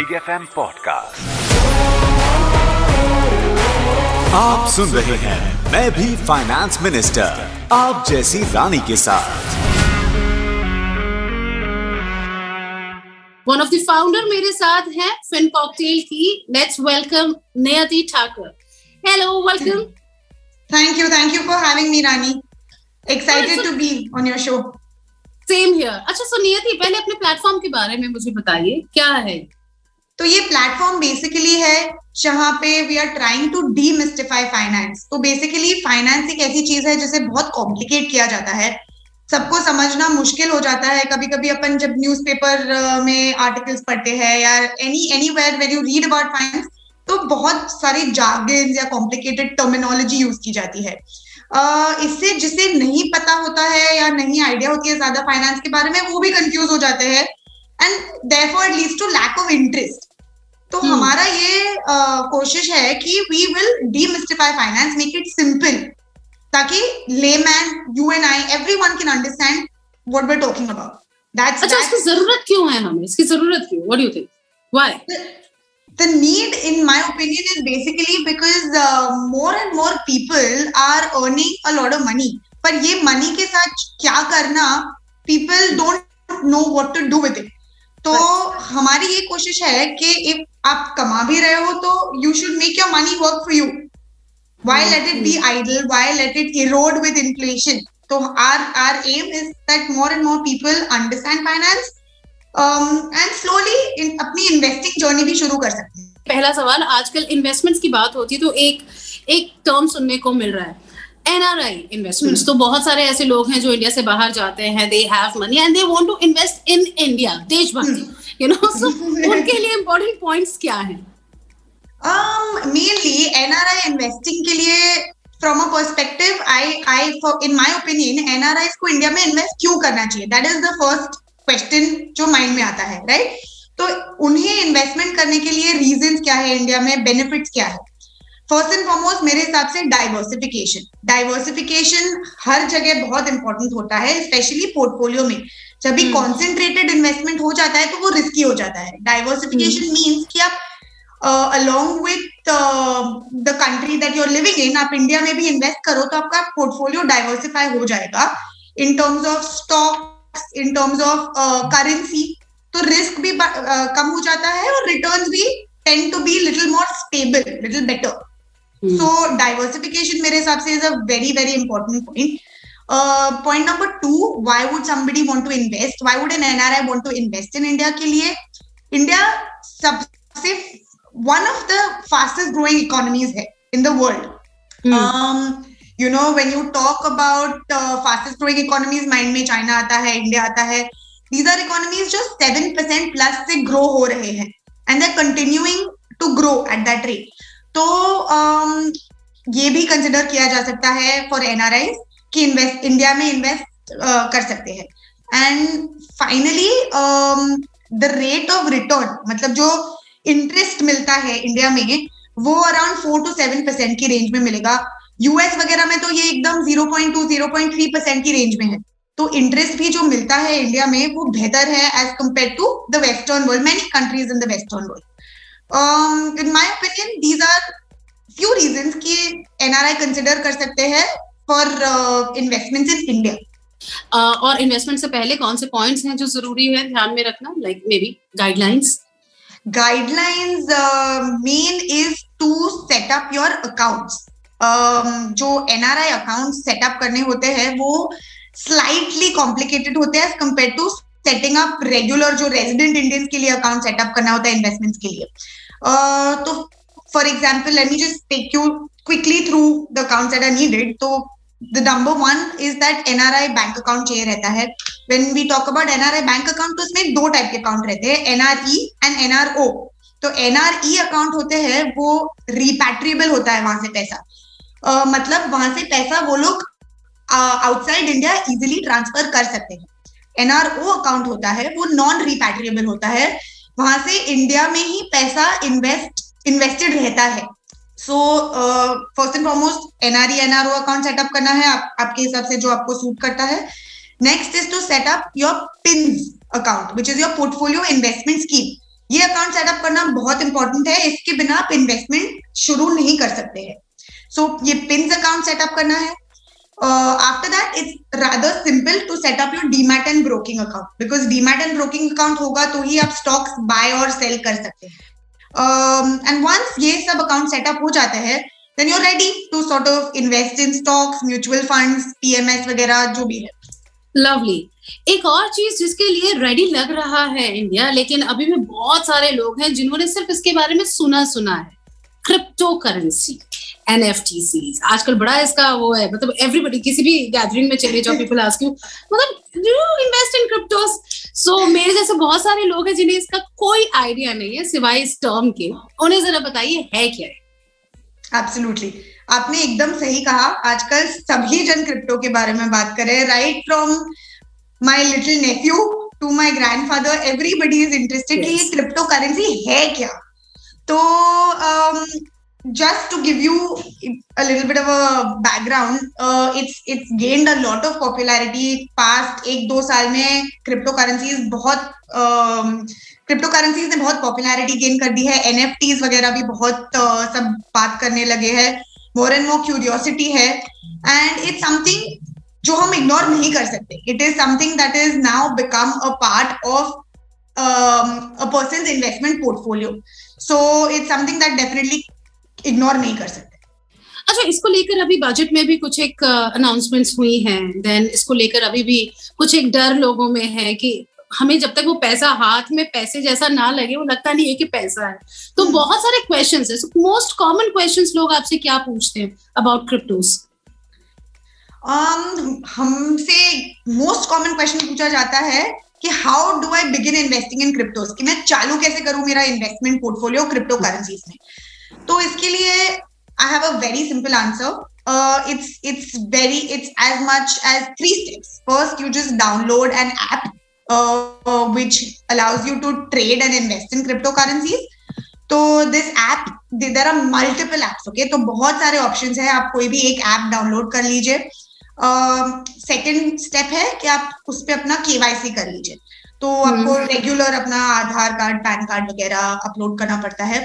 Big F M podcast आप सुन रहे हैं मैं भी फाइनेंस मिनिस्टर आप जैसी रानी के साथ। वन ऑफ़ द फाउंडर मेरे साथ है फिन कॉकटेल की। Let's welcome Neyati Thakur hello welcome thank you thank you for having me really excited to be on your show same here अच्छा सो नियति पहले अपने प्लेटफॉर्म के बारे में मुझे बताइए क्या है? तो ये प्लेटफॉर्म बेसिकली है जहाँ पे we are trying to demystify finance तो बेसिकली फाइनेंस एक ऐसी चीज़ है जिसे बहुत कॉम्प्लिकेट किया जाता है। सबको समझना मुश्किल हो जाता है। कभी कभी अपन जब न्यूज़पेपर में आर्टिकल्स पढ़ते हैं या any anywhere when you read about finance तो बहुत सारी जार्गन्स या कॉम्प्लिकेटेड टर्मिनोलॉजी यूज़ की जाती है। uh, इससे जिसे नहीं पता होता है या नहीं आइडिया होती है ज़्यादा फाइनेंस के बारे में वो भी कंफ्यूज हो जाते हैं। And therefore it leads to lack of interest तो hmm. हमारा ये कोशिश है कि we will demystify finance make it simple ताकि layman you and I everyone can understand what we are talking about that's अच्छा इसकी ज़रूरत क्यों है हमें? इसकी ज़रूरत क्यों? What do you think why the need in my opinion is basically because uh, more and more people are earning a lot of money. पर ये मनी के साथ क्या करना people don't know what to do with it तो हमारी ये कोशिश है कि इफ़ आप कमा भी रहे हो तो you should make your money work for you why let it be idle? Why let it erode with inflation? So our our aim is that more and more people understand finance and slowly अपनी investing journey भी शुरू कर सकते हैं। पहला सवाल आजकल investments की बात होती है तो एक एक टर्म सुनने को मिल रहा है। एनआरआई इन्वेस्टमेंट्स तो बहुत सारे ऐसे लोग हैं जो इंडिया से बाहर जाते हैं they have money and they want to invest in India देशभक्ति। यू नो सो उनके लिए इंपॉर्टेंट पॉइंट्स क्या हैं? मेनली एनआरआई इन्वेस्टिंग के लिए from a perspective I I in my opinion NRI को इंडिया में इन्वेस्ट क्यों करना चाहिए? That is the first question जो माइंड में आता है राइट तो उन्हें इन्वेस्टमेंट करने के लिए रीजन क्या है इंडिया में? बेनिफिट्स क्या है? फ़र्स्ट एंड फॉरमोस्ट मेरे हिसाब से डाइवर्सिफिकेशन डाइवर्सिफिकेशन हर जगह बहुत इंपॉर्टेंट होता है स्पेशली पोर्टफोलियो में. जब भी कॉन्सेंट्रेटेड इन्वेस्टमेंट हो जाता है तो वो रिस्की हो जाता है। डाइवर्सिफिकेशन मीन्स कि आप along with the country that you are living in आप इंडिया में भी इन्वेस्ट करो तो आपका पोर्टफोलियो डाइवर्सिफाई हो जाएगा। In terms of stock in terms of currency तो रिस्क भी uh, कम हो जाता है और रिटर्न भी tend to be little more stable little better so diversification मेरे हिसाब से is a very very important point point number two why would somebody want to invest why would an NRI want to invest in India के लिए India सबसे one of the fastest growing economies है in the world you know when you talk about fastest growing economies mind में China आता है India आता है these are economies जो सेवन परसेंट प्लस से ग्रो हो रहे हैं and they're continuing to grow at that rate तो um, ये भी कंसिडर किया जा सकता है फॉर एनआरआई कि इन्वेस्ट इंडिया में इन्वेस्ट uh, कर सकते हैं. And finally the rate of return मतलब जो इंटरेस्ट मिलता है इंडिया में वो around four to seven percent की रेंज में मिलेगा. यूएस वगैरह में तो ये एकदम 0.2 0.3 परसेंट की रेंज में है. तो इंटरेस्ट भी जो मिलता है इंडिया में वो बेहतर है as compared to the western world many countries in the western world in my opinion these are few reasons कि एनआरआई कंसिडर कर सकते हैं. फॉर इन्वेस्टमेंट्स इन इंडिया और इन्वेस्टमेंट से पहले कौन से पॉइंट्स हैं जो ज़रूरी है ध्यान में रखना? Like maybe guidelines guidelines main is to set up your accounts जो एनआरआई अकाउंट सेटअप करने होते हैं वो स्लाइटली कॉम्प्लिकेटेड होते हैं as compared to setting up regular जो रेजिडेंट इंडियंस के लिए अकाउंट सेटअप करना होता है इन्वेस्टमेंट्स के लिए. Uh, तो for example let me just take you quickly through the account that are needed तो the number one is that NRI bank account चाहिए रहता है when we talk about NRI bank account तो उसमें दो टाइप के account रहते हैं एनआरई एंड एनआरओ तो एनआरई अकाउंट होते हैं वो रिपैट्रिएबल होता है वहाँ से पैसा मतलब वहाँ से पैसा वो लोग आउटसाइड इंडिया इजिली ट्रांसफ़र कर सकते हैं एनआरओ अकाउंट होता है वो नॉन रिपैट्रिएबल होता है वहाँ से इंडिया में ही पैसा इन्वेस्ट इन्वेस्टेड रहता है so first and foremost NRE NRO account setup करना है आप, आपके हिसाब से जो आपको सूट करता है। Next is to setup your PIN account which is your portfolio investment scheme ये अकाउंट सेटअप करना बहुत इंपॉर्टेंट है इसके बिना आप इन्वेस्टमेंट शुरू नहीं कर सकते हैं। सो so, ये पिंस अकाउंट सेटअप करना है। After that it's rather simple to set up your demat and broking account because demat and broking account होगा तो ही आप स्टॉक्स बाय और सेल कर सकते हैं। एंड uh, वंस ये सब अकाउंट सेटअप है then you ready to sort of invest in stocks mutual funds PMS वगैरह जो भी है। लवली एक और चीज़ जिसके लिए रेडी लग रहा है इंडिया लेकिन अभी भी बहुत सारे लोग हैं जिन्होंने सिर्फ़ इसके बारे में सुना सुना है crypto currency N F T series आजकल बड़ा इसका वो है मतलब एवरीबडी किसी भी गैदरिंग में चले जाओ पीपल आस्क यू मतलब you invest in cryptos so मेरे जैसे बहुत सारे लोग हैं जिन्हें इसका कोई आइडिया नहीं है सिवाय इस टर्म के। उन्हें जरा बताइए है क्या? है एब्सोल्युटली आपने एकदम सही कहा आजकल सभी जन क्रिप्टो के बारे में बात कर रहे हैं। Right from my little nephew to my grandfather everybody is interested कि ये क्रिप्टो करेंसी है क्या? तो um, just to give you a little bit of a background uh, it's it's gained a lot of popularity past एक दो साल में crypto currencies बहुत क्रिप्टो uh, करेंसीज ने बहुत पॉपुलैरिटी गेन कर दी है। एनएफटीज वगैरह भी बहुत uh, सब बात करने लगे हैं। मोर एंड मोर क्यूरियोसिटी है। एंड इट्स समथिंग जो हम इग्नोर नहीं कर सकते। It is something that is now become a part of a person investment portfolio so it's something that definitely ignore नहीं कर सकते। अच्छा इसको लेकर अभी बजट में भी कुछ एक अनाउंसमेंट्स हुई हैं। देन इसको लेकर अभी भी कुछ एक डर लोगों में है कि हमें जब तक वो पैसा हाथ में पैसे जैसा ना लगे वो लगता नहीं है कि पैसा है। तो hmm. बहुत सारे क्वेश्चंस है। मोस्ट कॉमन क्वेश्चंस लोग आपसे क्या पूछते हैं अबाउट क्रिप्टोस um, हमसे मोस्ट कॉमन क्वेश्चन पूछा जाता है कि how do I begin investing in cryptos कि मैं चालू कैसे करूँ मेरा इन्वेस्टमेंट पोर्टफोलियो क्रिप्टो करेंसीज में? तो इसके लिए I have a very simple answer it's it's very it's as much as three steps first you just download an app which allows you to trade and invest in cryptocurrencies. तो this app there are multiple apps okay तो बहुत सारे options है। आप कोई भी एक app download कर लीजिए। सेकेंड uh, स्टेप है कि आप उस पर अपना केवाईसी कर लीजिए। तो आपको रेगुलर hmm. अपना आधार कार्ड पैन कार्ड वगैरह अपलोड करना पड़ता है।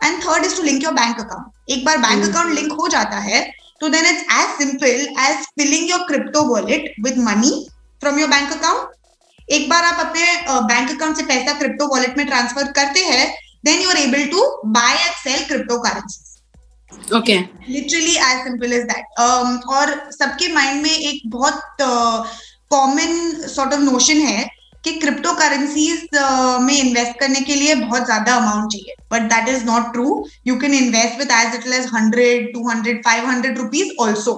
And third is to link your bank account एक बार बैंक अकाउंट लिंक हो जाता है तो then it's as simple as filling your crypto wallet with money from your bank account एक बार आप अपने बैंक अकाउंट से पैसा क्रिप्टो वॉलेट में ट्रांसफ़र करते हैं then you are able to buy and sell crypto currency okay literally as simple is that और सबके माइंड में एक बहुत कॉमन सॉर्ट ऑफ़ नोशन है कि क्रिप्टो करेंसीज uh, में इन्वेस्ट करने के लिए बहुत ज़्यादा अमाउंट चाहिए। But that is not true you can invest with as it as hundred two hundred five hundred rupees also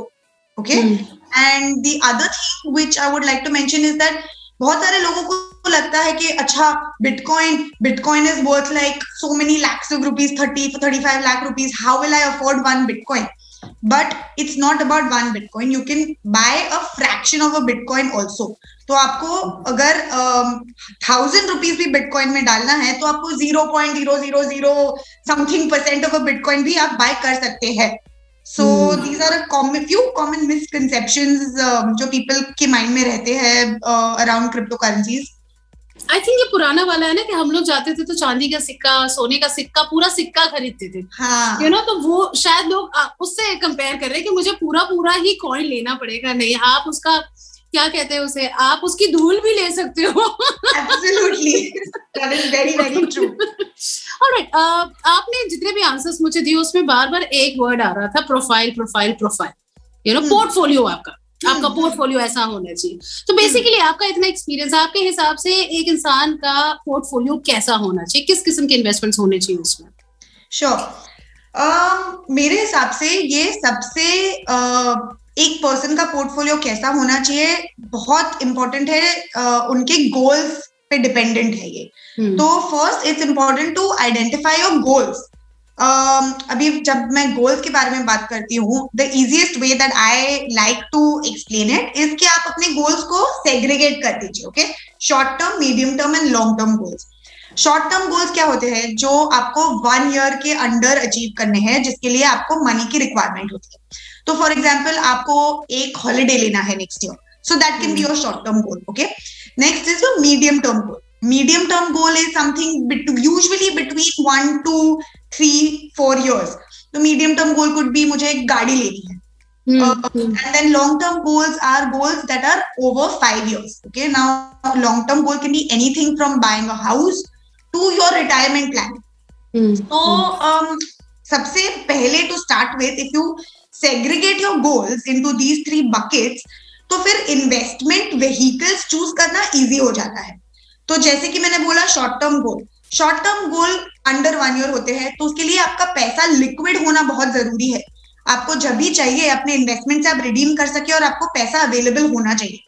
okay and the other thing which I would like to mention is that बहुत सारे लोगों को लगता है कि अच्छा bitcoin bitcoin is worth like so many lakhs of rupees thirty thirty five lakh rupees how will I afford one bitcoin but it's not about one bitcoin you can buy a fraction of a bitcoin also. तो आपको अगर thousand um, rupees भी bitcoin में डालना है तो आपको zero point zero zero zero something percent of a bitcoin भी आप बाय कर सकते हैं। So these are common few common misconception जो पीपल के माइंड में रहते हैं around crypto currencies I think ये पुराना वाला है ना कि हम लोग जाते थे तो चांदी का सिक्का सोने का सिक्का पूरा सिक्का खरीदते थे। हाँ. यू नो तो वो शायद लोग उससे कंपेयर कर रहे हैं कि मुझे पूरा पूरा ही कॉइन लेना पड़ेगा। नहीं आप उसका क्या कहते हैं उसे आप उसकी धूल भी ले सकते हो। आपने जितने भी आंसर्स मुझे दिए उसमें बार बार एक वर्ड आ रहा था profile profile profile you know portfolio आपका। आपका पोर्टफोलियो हम्म। ऐसा होना चाहिए तो बेसिकली हम्म। आपका इतना एक्सपीरियंस आपके हिसाब से एक इंसान का पोर्टफोलियो कैसा होना चाहिए किस किस्म के इन्वेस्टमेंट्स होने चाहिए उसमें श्योर sure. uh, मेरे हिसाब से ये सबसे uh, एक पर्सन का पोर्टफोलियो कैसा होना चाहिए बहुत इंपॉर्टेंट है uh, उनके गोल्स पे डिपेंडेंट है ये hmm. तो first it's important to identify your goals अभी जब मैं गोल्स के बारे में बात करती हूँ the easiest way that I like to explain it is कि आप अपने गोल्स को सेग्रीगेट कर दीजिए okay short term medium term and long term goals short term goals क्या होते हैं? जो आपको वन ईयर के अंडर अचीव करने हैं, जिसके लिए आपको मनी की रिक्वायरमेंट होती है. तो फॉर एग्ज़ाम्पल आपको एक हॉलीडे लेना है next year so that can be your short term goal okay next is your medium term goal medium term goal is something usually between one to three four years तो medium term goal could be मुझे एक गाड़ी लेनी है। And then long term goals are goals that are over five years okay now long term goal can be anything from buying a house to your retirement plan तो सबसे पहले to start with if you segregate your goals into these three buckets तो फिर investment vehicles choose करना easy हो जाता है। तो जैसे कि मैंने बोला short term goal short term goal under one year होते हैं तो उसके लिए आपका पैसा लिक्विड होना बहुत ज़रूरी है। आपको जब भी चाहिए, अपने इन्वेस्टमेंट से आप रिडीम कर सके और आपको पैसा अवेलेबल होना चाहिए।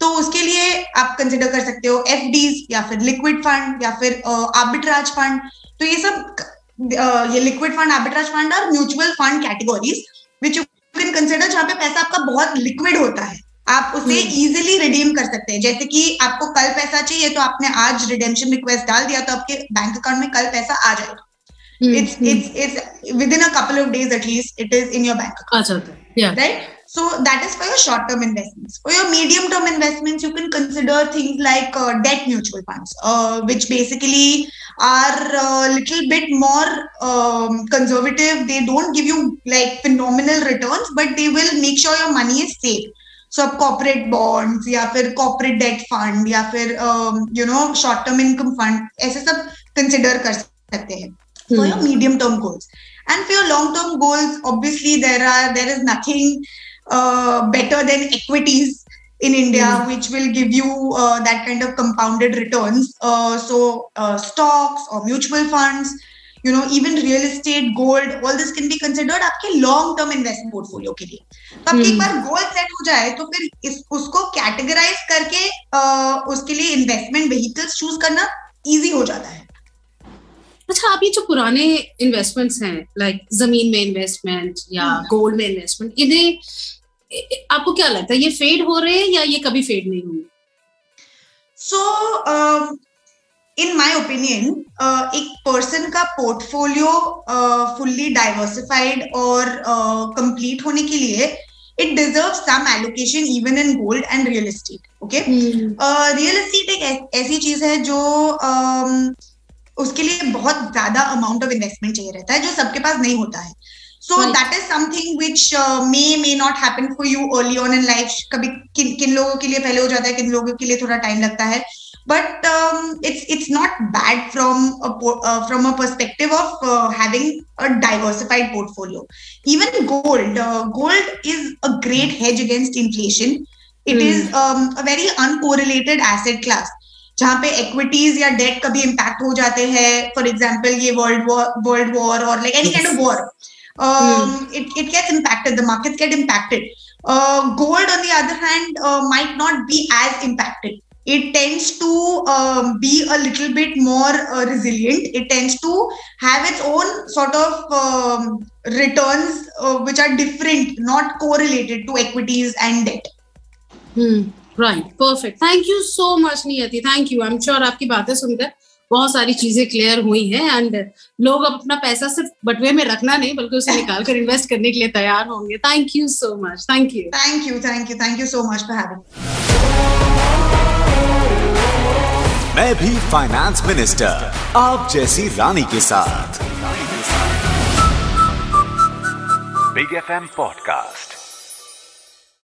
तो उसके लिए आप कंसिडर कर सकते हो एफ़ या फिर लिक्विड फंड या फिर आर्बिट्राज फंड तो ये सब ये लिक्विड फंड आर्बिट्राज फंड और mutual fund categories which you can consider जहाँ पे पैसा आपका बहुत लिक्विड होता है। आप उसे हम्म। इजिली रिडीम कर सकते हैं। जैसे कि आपको कल पैसा चाहिए तो आपने आज रिडेमशन रिक्वेस्ट डाल दिया तो आपके बैंक अकाउंट में कल पैसा आ जाएगा। It's it's it's within a couple of days at least it is in your bank right so that is for your short term investments for your medium term investments you can consider things like debt mutual funds which basically are little bit more conservative they don't give you like phenomenal return but they will make sure your money is safe सब corporate bonds या फिर corporate debt fund या फिर you know short term income fund ऐसे सब consider कर सकते हैं। Medium term goals and for long term goals obviously there are there is nothing better than equities in india mm. which will give you uh, that kind of compounded returns. Uh, so uh, stocks or mutual funds uh, you know even real estate gold all this can be considered आपके long term investment portfolio के लिए। तो आपकी एक बार goal set हो जाए तो फिर इस उसको कैटेगराइज करके uh, उसके लिए इन्वेस्टमेंट व्हीकल्स चूज़ करना इजी हो जाता है। अच्छा आप ये जो पुराने इन्वेस्टमेंट्स हैं लाइक ज़मीन में इन्वेस्टमेंट या गोल्ड में इन्वेस्टमेंट इन्हें आपको क्या लगता है ये फेड हो रहे हैं या ये कभी फेड नहीं होंगे सो इन माय ओपिनियन एक पर्सन का पोर्टफोलियो फुल्ली डाइवर्सिफाइड और कंप्लीट uh, होने के लिए it deserve some allocation even in gold and real estate okay real estate एक ऐसी चीज़ है जो um, उसके लिए बहुत ज़्यादा अमाउंट ऑफ़ इन्वेस्टमेंट चाहिए रहता है जो सबके पास नहीं होता है। So that is something which may may not happen for you early on in life कभी किन किन लोगों के लिए पहले हो जाता है किन लोगों के लिए थोड़ा टाइम लगता है। but um, it's it's not bad from a po- uh, from a perspective of uh, having a diversified portfolio even gold uh, gold is a great hedge against inflation It Hmm. is um, a very uncorrelated asset class जहाँ पे equities या debt कभी impact हो जाते हैं for example ये world war world war और like any kind of war um, it, it gets impacted the markets get impacted uh, gold on the other hand uh, might not be as impacted it tends to um, be a little bit more uh, resilient. It tends to have its own sort of um, returns uh, which are different, not correlated to equities and debt. Right perfect thank you so much Niyati thank you I am sure आपकी बातें सुनकर बहुत सारी चीज़ें clear हुई हैं and लोग अब अपना पैसा सिर्फ़ बटुए में रखना नहीं बल्कि उसे निकाल कर इन्वेस्ट करने के लिए तैयार होंगे thank you so much thank you Thank you, thank you, thank you so much for having me. मैं भी फाइनेंस मिनिस्टर आप जैसी रानी के साथ। Big F M podcast